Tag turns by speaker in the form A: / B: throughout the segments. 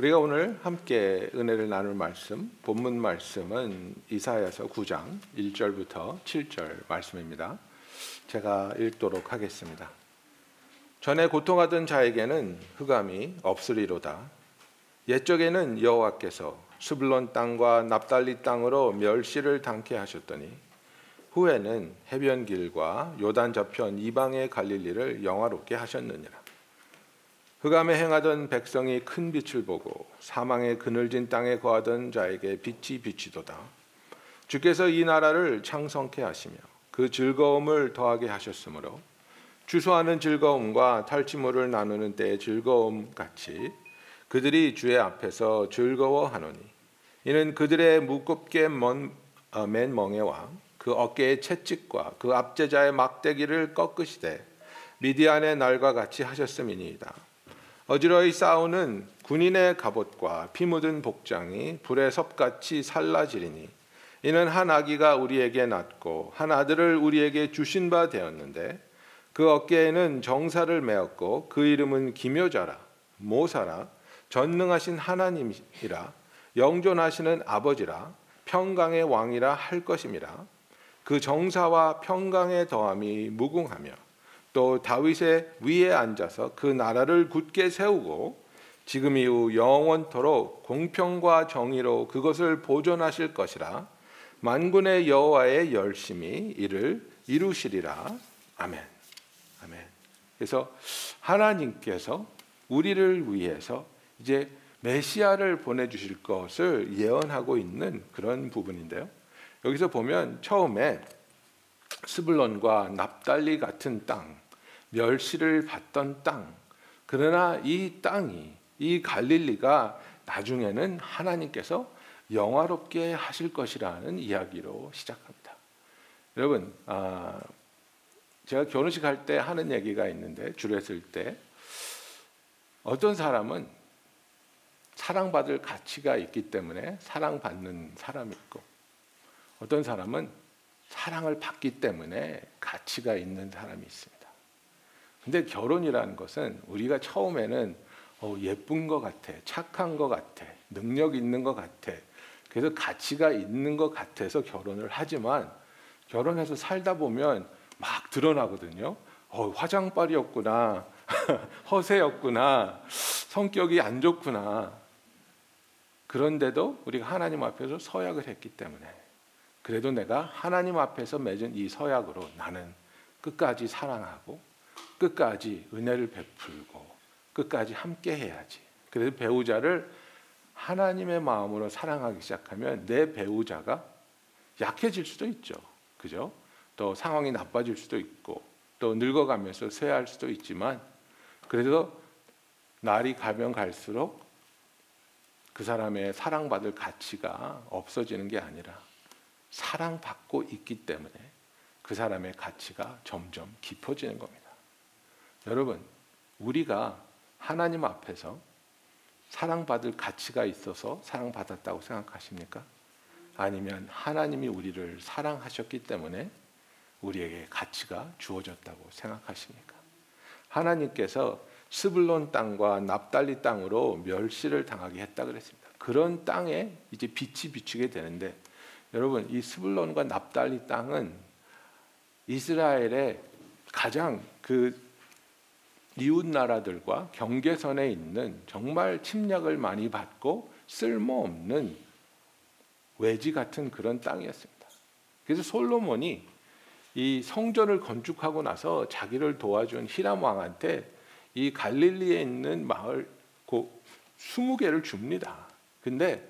A: 우리가 오늘 함께 은혜를 나눌 말씀, 본문 말씀은 이사야서 9장 1절부터 7절 말씀입니다. 제가 읽도록 하겠습니다. 전에 고통하던 자에게는 흑암이 없으리로다. 옛적에는 여호와께서 스불론 땅과 납달리 땅으로 멸시를 당케 하셨더니 후에는 해변 길과 요단 저편 이방의 갈릴리를 영화롭게 하셨느니라. 흑암에 행하던 백성이 큰 빛을 보고 사망의 그늘진 땅에 거하던 자에게 빛이 비치도다. 주께서 이 나라를 창성케 하시며 그 즐거움을 더하게 하셨으므로 주소하는 즐거움과 탈취물을 나누는 때의 즐거움 같이 그들이 주의 앞에서 즐거워하노니 이는 그들의 무겁게 먼, 어, 맨 멍에와 그 어깨의 채찍과 그 압제자의 막대기를 꺾으시되 미디안의 날과 같이 하셨음이니이다. 어지러이 싸우는 군인의 갑옷과 피 묻은 복장이 불의 섭같이 살라지리니 이는 한 아기가 우리에게 낳고 한 아들을 우리에게 주신 바 되었는데 그 어깨에는 정사를 메었고 그 이름은 기묘자라 모사라 전능하신 하나님이라 영존하시는 아버지라 평강의 왕이라 할 것임이라. 그 정사와 평강의 더함이 무궁하며 또 다윗의 위에 앉아서 그 나라를 굳게 세우고 지금 이후 영원토록 공평과 정의로 그것을 보존하실 것이라 만군의 여호와의 열심히 이를 이루시리라. 아멘. 아멘. 그래서 하나님께서 우리를 위해서 이제 메시아를 보내주실 것을 예언하고 있는 그런 부분인데요. 여기서 보면 처음에 스불론과 납달리 같은 땅, 멸시를 받던 땅. 그러나 이 땅이 이 갈릴리가 나중에는 하나님께서 영화롭게 하실 것이라는 이야기로 시작합니다. 여러분, 아, 제가 결혼식 할 때 하는 얘기가 있는데 주례 쓸때 어떤 사람은 사랑받을 가치가 있기 때문에 사랑받는 사람이 있고 어떤 사람은 사랑을 받기 때문에 가치가 있는 사람이 있습니다. 근데 결혼이라는 것은 우리가 처음에는 어, 예쁜 것 같아, 착한 것 같아, 능력 있는 것 같아. 그래서 가치가 있는 것 같아서 결혼을 하지만 결혼해서 살다 보면 막 드러나거든요. 어, 화장빨이었구나, 허세였구나, 성격이 안 좋구나. 그런데도 우리가 하나님 앞에서 서약을 했기 때문에 그래도 내가 하나님 앞에서 맺은 이 서약으로 나는 끝까지 사랑하고 끝까지 은혜를 베풀고 끝까지 함께 해야지. 그래서 배우자를 하나님의 마음으로 사랑하기 시작하면 내 배우자가 약해질 수도 있죠. 그죠? 또 상황이 나빠질 수도 있고 또 늙어가면서 쇠할 수도 있지만 그래서 날이 가면 갈수록 그 사람의 사랑받을 가치가 없어지는 게 아니라 사랑받고 있기 때문에 그 사람의 가치가 점점 깊어지는 겁니다. 여러분, 우리가 하나님 앞에서 사랑받을 가치가 있어서 사랑받았다고 생각하십니까? 아니면 하나님이 우리를 사랑하셨기 때문에 우리에게 가치가 주어졌다고 생각하십니까? 하나님께서 스불론 땅과 납달리 땅으로 멸시를 당하게 했다 그랬습니다. 그런 땅에 이제 빛이 비추게 되는데 여러분 이 스불론과 납달리 땅은 이스라엘의 가장 그 이웃 나라들과 경계선에 있는 정말 침략을 많이 받고 쓸모없는 외지 같은 그런 땅이었습니다. 그래서 솔로몬이 이 성전을 건축하고 나서 자기를 도와준 히람 왕한테 이 갈릴리에 있는 마을 고 20개를 줍니다. 근데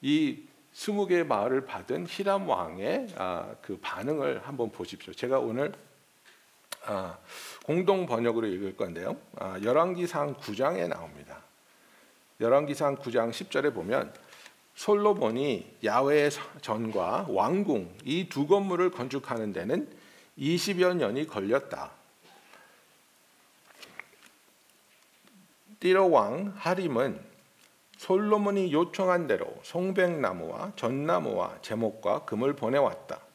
A: 이 스무 개의 마을을 받은 히람 왕의 아, 그 반응을 한번 보십시오. 제가 오늘 아, 공동 번역으로 읽을 건데요. 아, 열왕기상 9장에 나옵니다. 열왕기상 9장 10절에 보면 솔로몬이 야외의 전과 왕궁 이 두 건물을 건축하는 데는 20여 년이 걸렸다. 띠로 왕 하림은 솔로몬이 요청한 대로 송백나무와 전나무와 제목과 금을 보내왔다.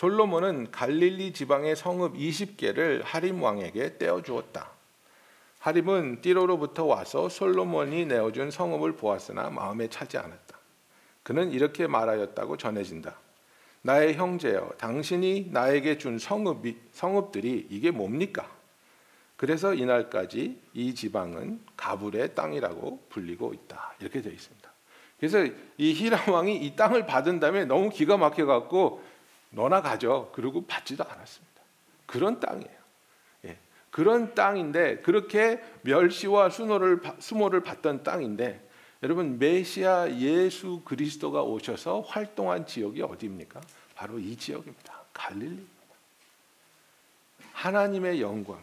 A: 솔로몬은 갈릴리 지방의 성읍 20개를 하림 왕에게 떼어 주었다. 하림은 띠로로부터 와서 솔로몬이 내어준 성읍을 보았으나 마음에 차지 않았다. 그는 이렇게 말하였다고 전해진다. 나의 형제여, 당신이 나에게 준 성읍이, 성읍들이 이게 뭡니까? 그래서 이날까지 이 지방은 가불의 땅이라고 불리고 있다. 이렇게 되어 있습니다. 그래서 이 히람 왕이 이 땅을 받은 다음에 너무 기가 막혀 갖고 너나 가져. 그리고 받지도 않았습니다. 그런 땅이에요. 예. 그런 땅인데 그렇게 멸시와 수모를 수모를 받던 땅인데 여러분 메시아 예수 그리스도가 오셔서 활동한 지역이 어디입니까? 바로 이 지역입니다. 갈릴리입니다. 하나님의 영광,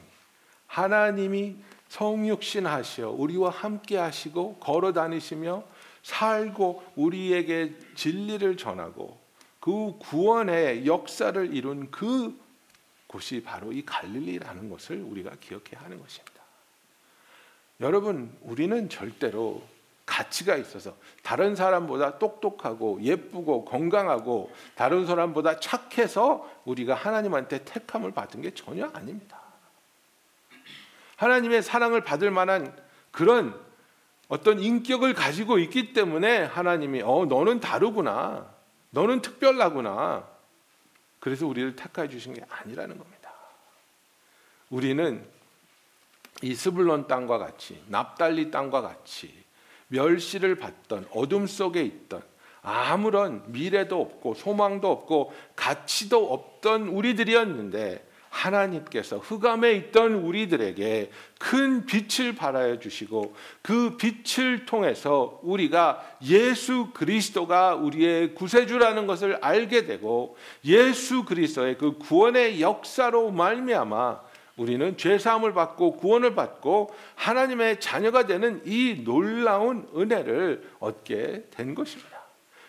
A: 하나님이 성육신 하시어 우리와 함께 하시고 걸어 다니시며 살고 우리에게 진리를 전하고 그 구원의 역사를 이룬 그 곳이 바로 이 갈릴리라는 것을 우리가 기억해야 하는 것입니다. 여러분, 우리는 절대로 가치가 있어서 다른 사람보다 똑똑하고 예쁘고 건강하고 다른 사람보다 착해서 우리가 하나님한테 택함을 받은 게 전혀 아닙니다. 하나님의 사랑을 받을 만한 그런 어떤 인격을 가지고 있기 때문에 하나님이 어 너는 다르구나. 너는 특별하구나. 그래서 우리를 택하여 주신 게 아니라는 겁니다. 우리는 이 스불론 땅과 같이 납달리 땅과 같이 멸시를 받던 어둠 속에 있던 아무런 미래도 없고 소망도 없고 가치도 없던 우리들이었는데 하나님께서 흑암에 있던 우리들에게 큰 빛을 발하여 주시고 그 빛을 통해서 우리가 예수 그리스도가 우리의 구세주라는 것을 알게 되고 예수 그리스도의 그 구원의 역사로 말미암아 우리는 죄 사함을 받고 구원을 받고 하나님의 자녀가 되는 이 놀라운 은혜를 얻게 된 것입니다.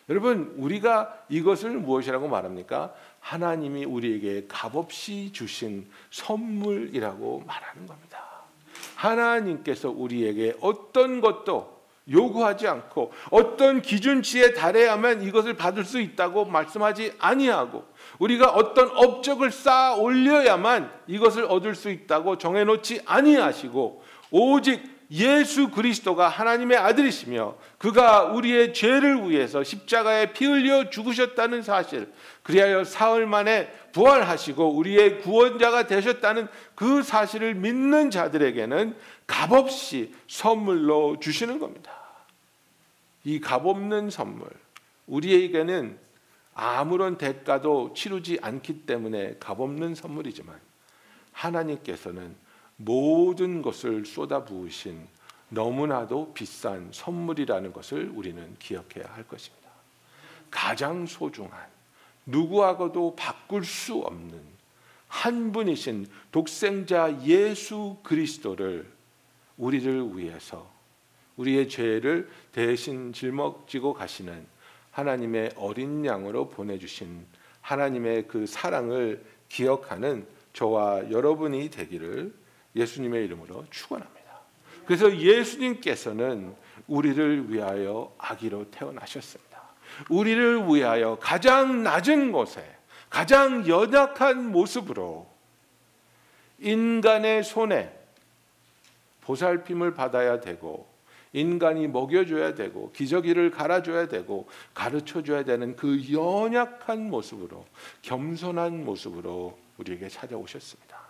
A: 여러분, 우리가 이것을 무엇이라고 말합니까? 하나님이 우리에게 값없이 주신 선물이라고 말하는 겁니다. 하나님께서 우리에게 어떤 것도 요구하지 않고 어떤 기준치에 달해야만 이것을 받을 수 있다고 말씀하지 아니하고 우리가 어떤 업적을 쌓아 올려야만 이것을 얻을 수 있다고 정해놓지 아니하시고 오직 예수 그리스도가 하나님의 아들이시며 그가 우리의 죄를 위해서 십자가에 피 흘려 죽으셨다는 사실 그리하여 사흘 만에 부활하시고 우리의 구원자가 되셨다는 그 사실을 믿는 자들에게는 값없이 선물로 주시는 겁니다. 이 값없는 선물 우리에게는 아무런 대가도 치르지 않기 때문에 값없는 선물이지만 하나님께서는 모든 것을 쏟아부으신 너무나도 비싼 선물이라는 것을 우리는 기억해야 할 것입니다. 가장 소중한 누구하고도 바꿀 수 없는 한 분이신 독생자 예수 그리스도를 우리를 위해서 우리의 죄를 대신 짊어지고 가시는 하나님의 어린 양으로 보내주신 하나님의 그 사랑을 기억하는 저와 여러분이 되기를 예수님의 이름으로 축원합니다. 그래서 예수님께서는 우리를 위하여 아기로 태어나셨습니다. 우리를 위하여 가장 낮은 곳에 가장 연약한 모습으로 인간의 손에 보살핌을 받아야 되고 인간이 먹여줘야 되고 기저귀를 갈아줘야 되고 가르쳐줘야 되는 그 연약한 모습으로 겸손한 모습으로 우리에게 찾아오셨습니다.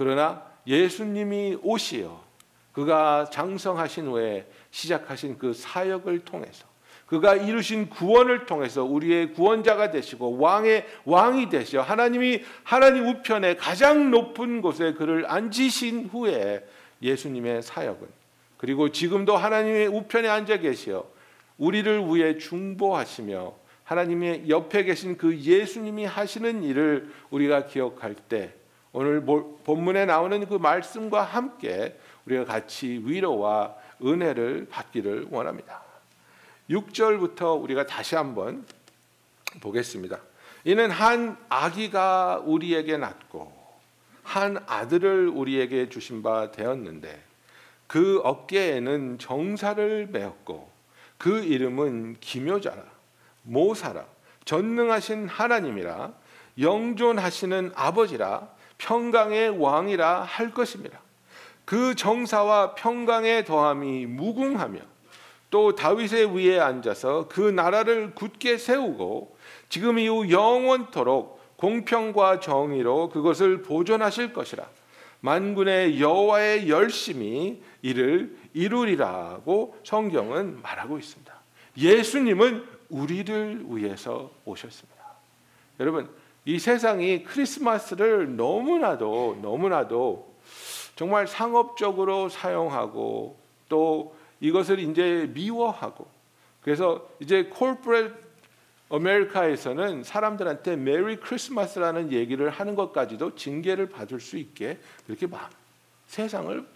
A: 그러나 예수님이 오시어 그가 장성하신 후에 시작하신 그 사역을 통해서 그가 이루신 구원을 통해서 우리의 구원자가 되시고 왕의 왕이 되셔 하나님이 하나님 우편에 가장 높은 곳에 그를 앉으신 후에 예수님의 사역은 그리고 지금도 하나님의 우편에 앉아 계시어 우리를 위해 중보하시며 하나님의 옆에 계신 그 예수님이 하시는 일을 우리가 기억할 때 오늘 본문에 나오는 그 말씀과 함께 우리가 같이 위로와 은혜를 받기를 원합니다. 6절부터 우리가 다시 한번 보겠습니다. 이는 한 아기가 우리에게 낳고 한 아들을 우리에게 주신 바 되었는데 그 어깨에는 정사를 메었고 그 이름은 기묘자라 모사라 전능하신 하나님이라 영존하시는 아버지라 평강의 왕이라 할 것입니다. 그 정사와 평강의 더함이 무궁하며 또 다윗의 위에 앉아서 그 나라를 굳게 세우고 지금 이후 영원토록 공평과 정의로 그것을 보존하실 것이라 만군의 여호와의 열심히 이를 이루리라고 성경은 말하고 있습니다. 예수님은 우리를 위해서 오셨습니다. 여러분, 이 세상이 크리스마스를 너무나도 너무나도 정말 상업적으로 사용하고 또 이것을 이제 미워하고 그래서 이제 corporate America에서는 사람들한테 Merry Christmas라는 얘기를 하는 것까지도 징계를 받을 수 있게 그렇게 막 세상을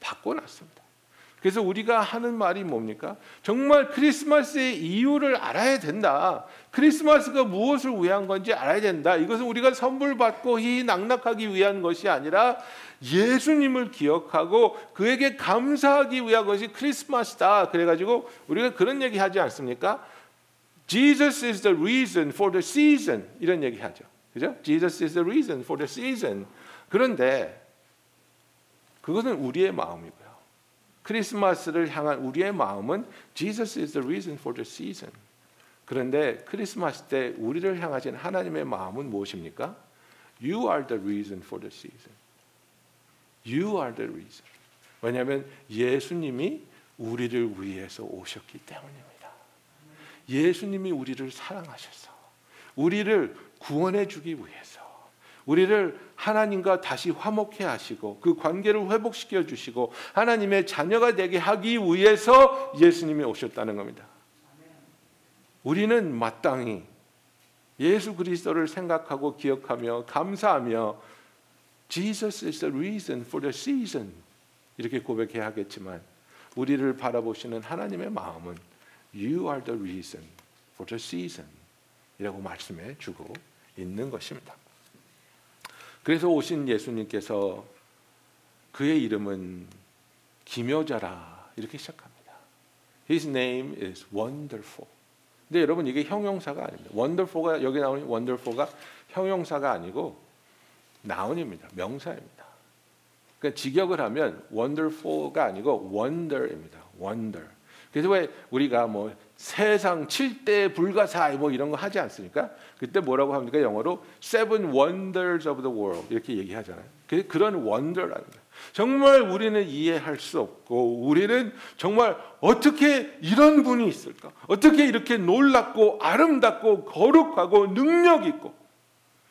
A: 바꿔놨습니다. 그래서 우리가 하는 말이 뭡니까? 정말 크리스마스의 이유를 알아야 된다. 크리스마스가 무엇을 위한 건지 알아야 된다. 이것은 우리가 선물 받고 희낙낙하기 위한 것이 아니라 예수님을 기억하고 그에게 감사하기 위한 것이 크리스마스다. 그래가지고 우리가 그런 얘기 하지 않습니까? Jesus is the reason for the season 이런 얘기 하죠. 그죠? Jesus is the reason for the season. 그런데 그것은 우리의 마음이고요. 크리스마스를 향한 우리의 마음은 Jesus is the reason for the season. 그런데 크리스마스 때 우리를 향하신 하나님의 마음은 무엇입니까? You are the reason for the season. You are the reason. 왜냐하면 예수님이 우리를 위해서 오셨기 때문입니다. 예수님이 우리를 사랑하셔서 우리를 구원해 주기 위해서 우리를 하나님과 다시 화목해 하시고 그 관계를 회복시켜 주시고 하나님의 자녀가 되게 하기 위해서 예수님이 오셨다는 겁니다. 우리는 마땅히 예수 그리스도를 생각하고 기억하며 감사하며 Jesus is the reason for the season 이렇게 고백해야 하겠지만 우리를 바라보시는 하나님의 마음은 You are the reason for the season 이라고 말씀해 주고 있는 것입니다. 그래서 오신 예수님께서 그의 이름은 기묘자라 이렇게 시작합니다. His name is wonderful. 근데 여러분 이게 형용사가 아닙니다. wonderful가 여기 나오는 wonderful가 형용사가 아니고 나운입니다. 명사입니다. 그러니까 직역을 하면 wonderful가 아니고 wonder입니다. wonder. 그래서 왜 우리가 뭐 세상 7대 불가사의 뭐 이런 거 하지 않습니까? 그때 뭐라고 합니까? 영어로 seven wonders of the world 이렇게 얘기하잖아요. 그런 wonder라는 거예요. 정말 우리는 이해할 수 없고 우리는 정말 어떻게 이런 분이 있을까? 어떻게 이렇게 놀랍고 아름답고 거룩하고 능력 있고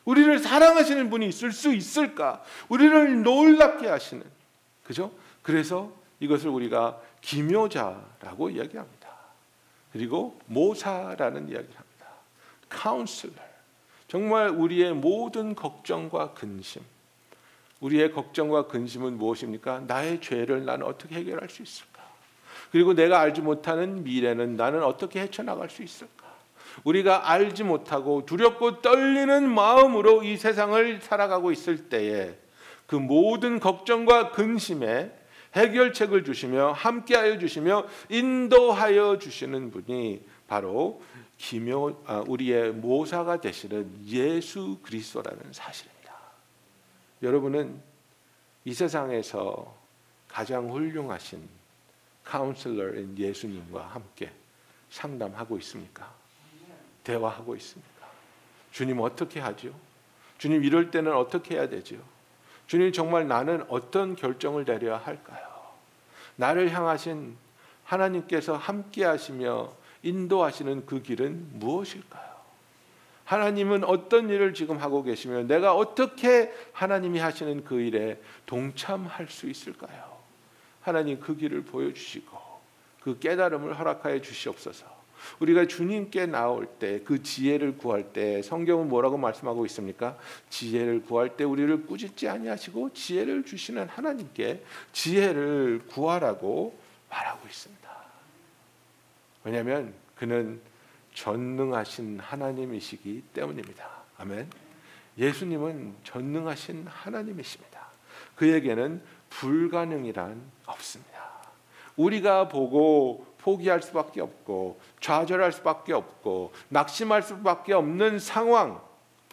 A: 우리를 사랑하시는 분이 있을 수 있을까? 우리를 놀랍게 하시는 그죠? 그래서 이것을 우리가 기묘자라고 이야기합니다. 그리고 모사라는 이야기를 합니다. 카운슬러. 정말 우리의 모든 걱정과 근심, 우리의 걱정과 근심은 무엇입니까? 나의 죄를 나는 어떻게 해결할 수 있을까? 그리고 내가 알지 못하는 미래는 나는 어떻게 헤쳐나갈 수 있을까? 우리가 알지 못하고 두렵고 떨리는 마음으로 이 세상을 살아가고 있을 때에 그 모든 걱정과 근심에 해결책을 주시며 함께하여 주시며 인도하여 주시는 분이 바로 기묘 아, 우리의 모사가 되시는 예수 그리스도라는 사실입니다. 여러분은 이 세상에서 가장 훌륭하신 카운슬러인 예수님과 함께 상담하고 있습니까? 대화하고 있습니까? 주님 어떻게 하죠? 주님 이럴 때는 어떻게 해야 되죠? 주님 정말 나는 어떤 결정을 내려야 할까요? 나를 향하신 하나님께서 함께 하시며 인도하시는 그 길은 무엇일까요? 하나님은 어떤 일을 지금 하고 계시며 내가 어떻게 하나님이 하시는 그 일에 동참할 수 있을까요? 하나님 그 길을 보여주시고 그 깨달음을 허락하여 주시옵소서. 우리가 주님께 나올 때 그 지혜를 구할 때 성경은 뭐라고 말씀하고 있습니까? 지혜를 구할 때 우리를 꾸짖지 아니하시고 지혜를 주시는 하나님께 지혜를 구하라고 말하고 있습니다. 왜냐하면 그는 전능하신 하나님이시기 때문입니다. 아멘. 예수님은 전능하신 하나님이십니다. 그에게는 불가능이란 없습니다. 우리가 보고 포기할 수밖에 없고 좌절할 수밖에 없고 낙심할 수밖에 없는 상황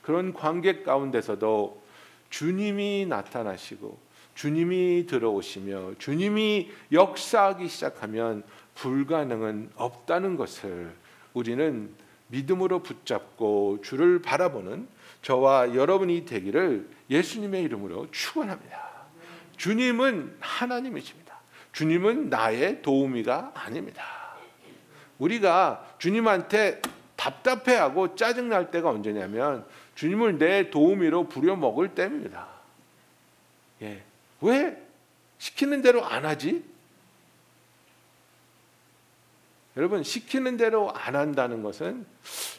A: 그런 관계 가운데서도 주님이 나타나시고 주님이 들어오시며 주님이 역사하기 시작하면 불가능은 없다는 것을 우리는 믿음으로 붙잡고 주를 바라보는 저와 여러분이 되기를 예수님의 이름으로 축원합니다. 주님은 하나님이십니다. 주님은 나의 도우미가 아닙니다. 우리가 주님한테 답답해하고 짜증날 때가 언제냐면 주님을 내 도우미로 부려먹을 때입니다. 예. 왜 시키는 대로 안 하지? 여러분 시키는 대로 안 한다는 것은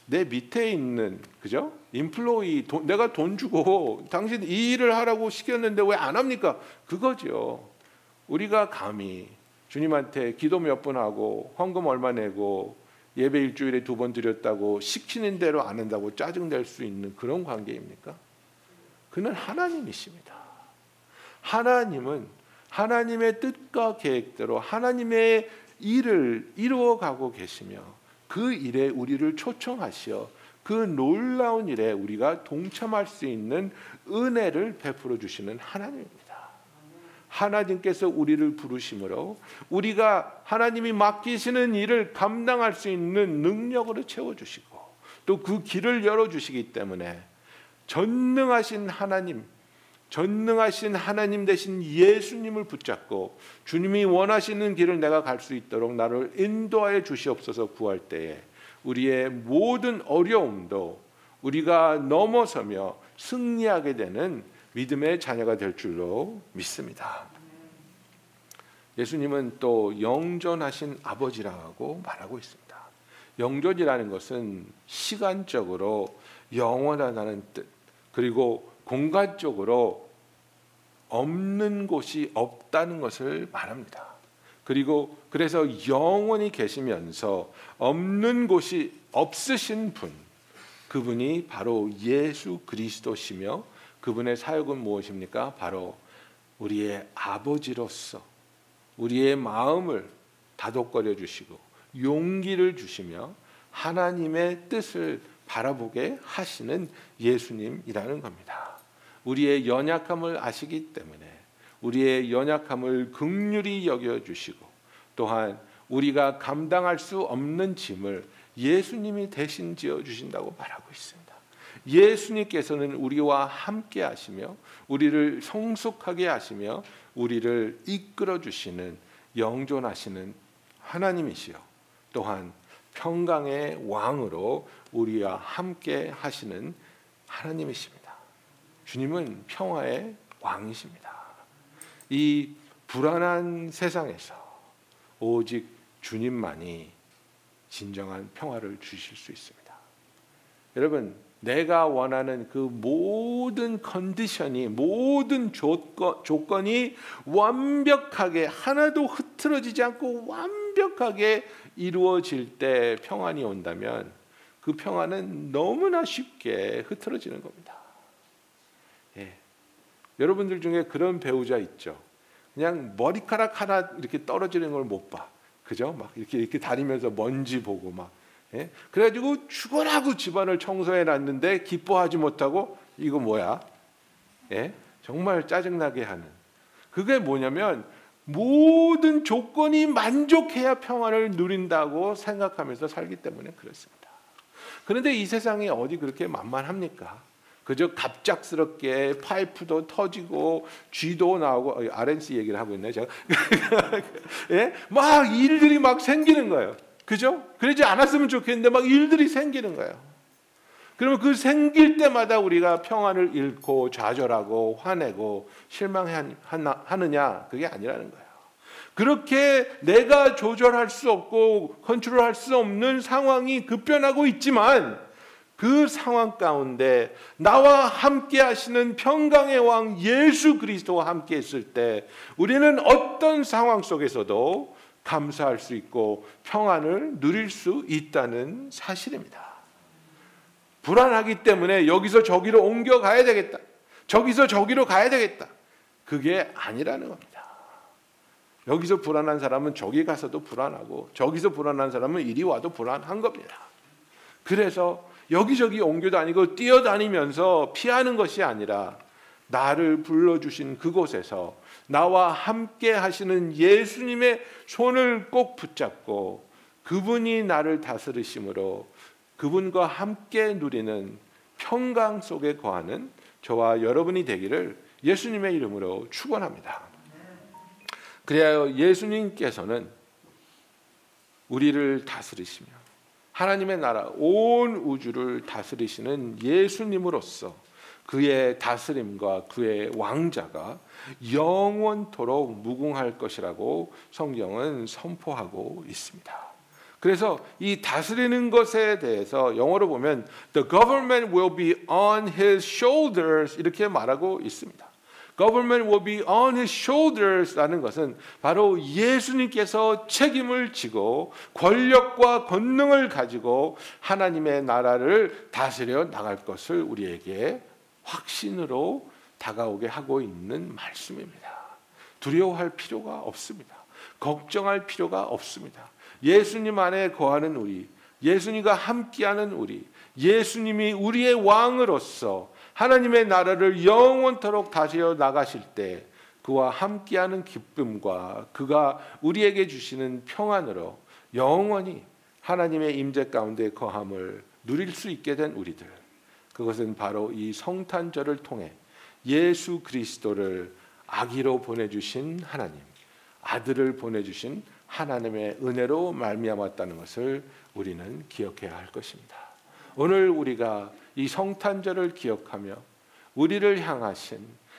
A: 내 밑에 있는 그죠? 인플로이 돈, 내가 돈 주고 당신 이 일을 하라고 시켰는데 왜 안 합니까? 그거죠. 우리가 감히 주님한테 기도 몇 번 하고 헌금 얼마 내고 예배 일주일에 두 번 드렸다고 시키는 대로 안 한다고 짜증 낼 수 있는 그런 관계입니까? 그는 하나님이십니다. 하나님은 하나님의 뜻과 계획대로 하나님의 일을 이루어 가고 계시며 그 일에 우리를 초청하시어 그 놀라운 일에 우리가 동참할 수 있는 은혜를 베풀어 주시는 하나님입니다. 하나님께서 우리를 부르심으로 우리가 하나님이 맡기시는 일을 감당할 수 있는 능력으로 채워 주시고 또 그 길을 열어 주시기 때문에 전능하신 하나님 전능하신 하나님 대신 예수님을 붙잡고 주님이 원하시는 길을 내가 갈 수 있도록 나를 인도하여 주시옵소서 구할 때에 우리의 모든 어려움도 우리가 넘어서며 승리하게 되는 믿음의 자녀가 될 줄로 믿습니다. 예수님은 또 영존하신 아버지라고 말하고 있습니다. 영존이라는 것은 시간적으로 영원하다는 뜻, 그리고 공간적으로 없는 곳이 없다는 것을 말합니다. 그리고 그래서 영원히 계시면서 없는 곳이 없으신 분, 그분이 바로 예수 그리스도시며 그분의 사역은 무엇입니까? 바로 우리의 아버지로서 우리의 마음을 다독거려 주시고 용기를 주시며 하나님의 뜻을 바라보게 하시는 예수님이라는 겁니다. 우리의 연약함을 아시기 때문에 우리의 연약함을 극률히 여겨 주시고 또한 우리가 감당할 수 없는 짐을 예수님이 대신 지어 주신다고 말하고 있습니다. 예수님께서는 우리와 함께 하시며 우리를 성숙하게 하시며 우리를 이끌어 주시는 영존하시는 하나님이시요 또한 평강의 왕으로 우리와 함께 하시는 하나님이십니다. 주님은 평화의 왕이십니다. 이 불안한 세상에서 오직 주님만이 진정한 평화를 주실 수 있습니다. 여러분, 내가 원하는 그 모든 컨디션이 모든 조건, 조건이 완벽하게 하나도 흐트러지지 않고 완벽하게 이루어질 때 평안이 온다면 그 평안은 너무나 쉽게 흐트러지는 겁니다. 예. 여러분들 중에 그런 배우자 있죠. 그냥 머리카락 하나 이렇게 떨어지는 걸 못 봐. 그죠? 막 이렇게 이렇게 다니면서 먼지 보고 막. 예? 그래가지고 죽어라고 집안을 청소해 놨는데 기뻐하지 못하고 이거 뭐야? 예? 정말 짜증나게 하는. 그게 뭐냐면 모든 조건이 만족해야 평안을 누린다고 생각하면서 살기 때문에 그렇습니다. 그런데 이 세상이 어디 그렇게 만만합니까? 그저 갑작스럽게 파이프도 터지고 쥐도 나오고 RNC 얘기를 하고 있네 제가 예? 막 일들이 막 생기는 거예요. 그죠? 그러지 않았으면 좋겠는데 막 일들이 생기는 거예요. 그러면 그 생길 때마다 우리가 평안을 잃고 좌절하고 화내고 실망하느냐 그게 아니라는 거예요. 그렇게 내가 조절할 수 없고 컨트롤할 수 없는 상황이 급변하고 있지만 그 상황 가운데 나와 함께 하시는 평강의 왕 예수 그리스도와 함께 있을 때 우리는 어떤 상황 속에서도 감사할 수 있고 평안을 누릴 수 있다는 사실입니다. 불안하기 때문에 여기서 저기로 옮겨 가야 되겠다. 저기서 저기로 가야 되겠다. 그게 아니라는 겁니다. 여기서 불안한 사람은 저기 가서도 불안하고 저기서 불안한 사람은 이리 와도 불안한 겁니다. 그래서 여기저기 옮겨 다니고 뛰어다니면서 피하는 것이 아니라 나를 불러주신 그곳에서 나와 함께 하시는 예수님의 손을 꼭 붙잡고 그분이 나를 다스리심으로 그분과 함께 누리는 평강 속에 거하는 저와 여러분이 되기를 예수님의 이름으로 축원합니다. 그래야 예수님께서는 우리를 다스리시며 하나님의 나라 온 우주를 다스리시는 예수님으로서 그의 다스림과 그의 왕자가 영원토록 무궁할 것이라고 성경은 선포하고 있습니다. 그래서 이 다스리는 것에 대해서 영어로 보면 the government will be on his shoulders 이렇게 말하고 있습니다. government will be on his shoulders라는 것은 바로 예수님께서 책임을 지고 권력과 권능을 가지고 하나님의 나라를 다스려 나갈 것을 우리에게 확신으로 다가오게 하고 있는 말씀입니다. 두려워할 필요가 없습니다. 걱정할 필요가 없습니다. 예수님 안에 거하는 우리, 예수님과 함께하는 우리, 예수님이 우리의 왕으로서 하나님의 나라를 영원토록 다스려 나가실 때 그와 함께하는 기쁨과 그가 우리에게 주시는 평안으로 영원히 하나님의 임재 가운데 거함을 누릴 수 있게 된 우리들. 그것은 바로 이 성탄절을 통해 예수 그리스도를 아기로 보내주신 하나님, 아들을 보내주신 하나님의 은혜로 말미암았다는 것을 우리는 기억해야 할 것입니다. 오늘 우리가 이 성탄절을 기억하며 우리를 향하신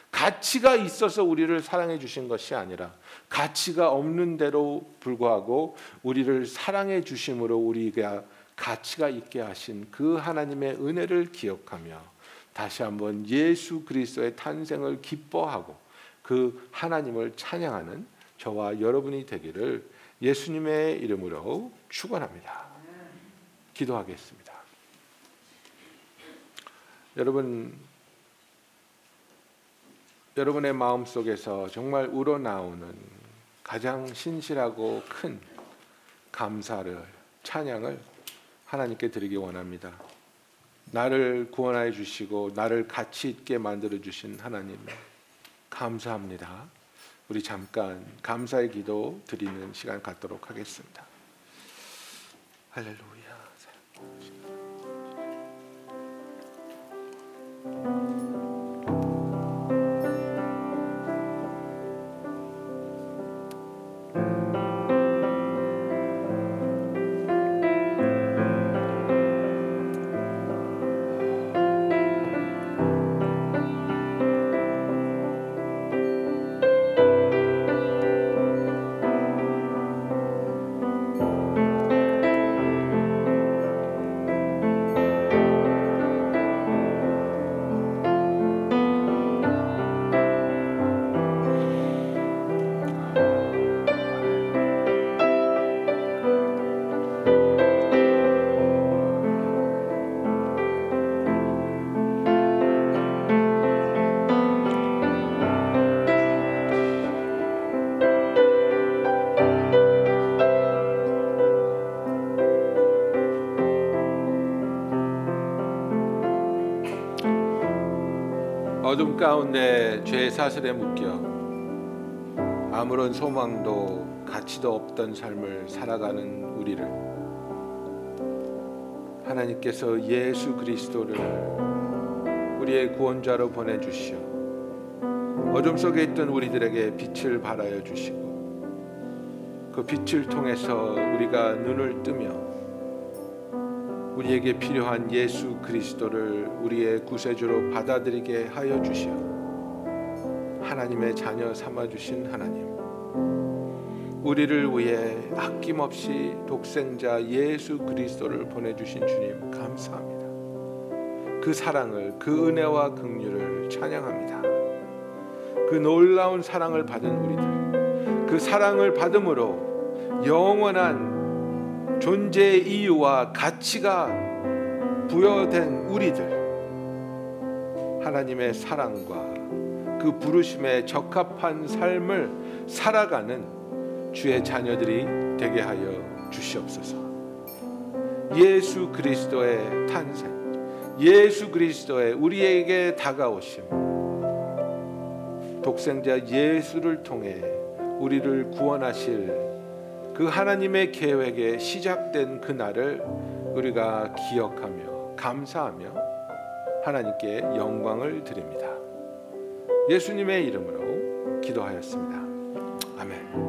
A: 가치가 있어서 우리를 사랑해 주신 것이 아니라 가치가 없는 대로 불구하고 우리를 사랑해 주심으로 우리가 가치가 있게 하신 그 하나님의 은혜를 기억하며 다시 한번 예수 그리스도의 탄생을 기뻐하고 그 하나님을 찬양하는 저와 여러분이 되기를 예수님의 이름으로 축원합니다. 기도하겠습니다. 여러분 여러분의 마음 속에서 정말 우러나오는 가장 신실하고 큰 감사를 찬양을 하나님께 드리기 원합니다. 나를 구원하여 주시고 나를 가치 있게 만들어 주신 하나님 감사합니다. 우리 잠깐 감사의 기도 드리는 시간 갖도록 하겠습니다. 할렐루야. 어둠 가운데 죄 사슬에 묶여 아무런 소망도 가치도 없던 삶을 살아가는 우리를 하나님께서 예수 그리스도를 우리의 구원자로 보내 주시어 어둠 속에 있던 우리들에게 빛을 발하여 주시고 그 빛을 통해서 우리가 눈을 뜨며 우리에게 필요한 예수 그리스도를 우리의 구세주로 받아들이게 하여 주시어 하나님의 자녀 삼아 주신 하나님 우리를 위해 아낌없이 독생자 예수 그리스도를 보내 주신 주님 감사합니다. 그 사랑을 그 은혜와 긍휼을 찬양합니다. 그 놀라운 사랑을 받은 우리들 그 사랑을 받음으로 영원한 존재의 이유와 가치가 부여된 우리들 하나님의 사랑과 그 부르심에 적합한 삶을 살아가는 주의 자녀들이 되게 하여 주시옵소서. 예수 그리스도의 탄생, 예수 그리스도의 우리에게 다가오심, 독생자 예수를 통해 우리를 구원하실 그 하나님의 계획에 시작된 그날을 우리가 기억하며 감사하며 하나님께 영광을 드립니다. 예수님의 이름으로 기도하였습니다. 아멘.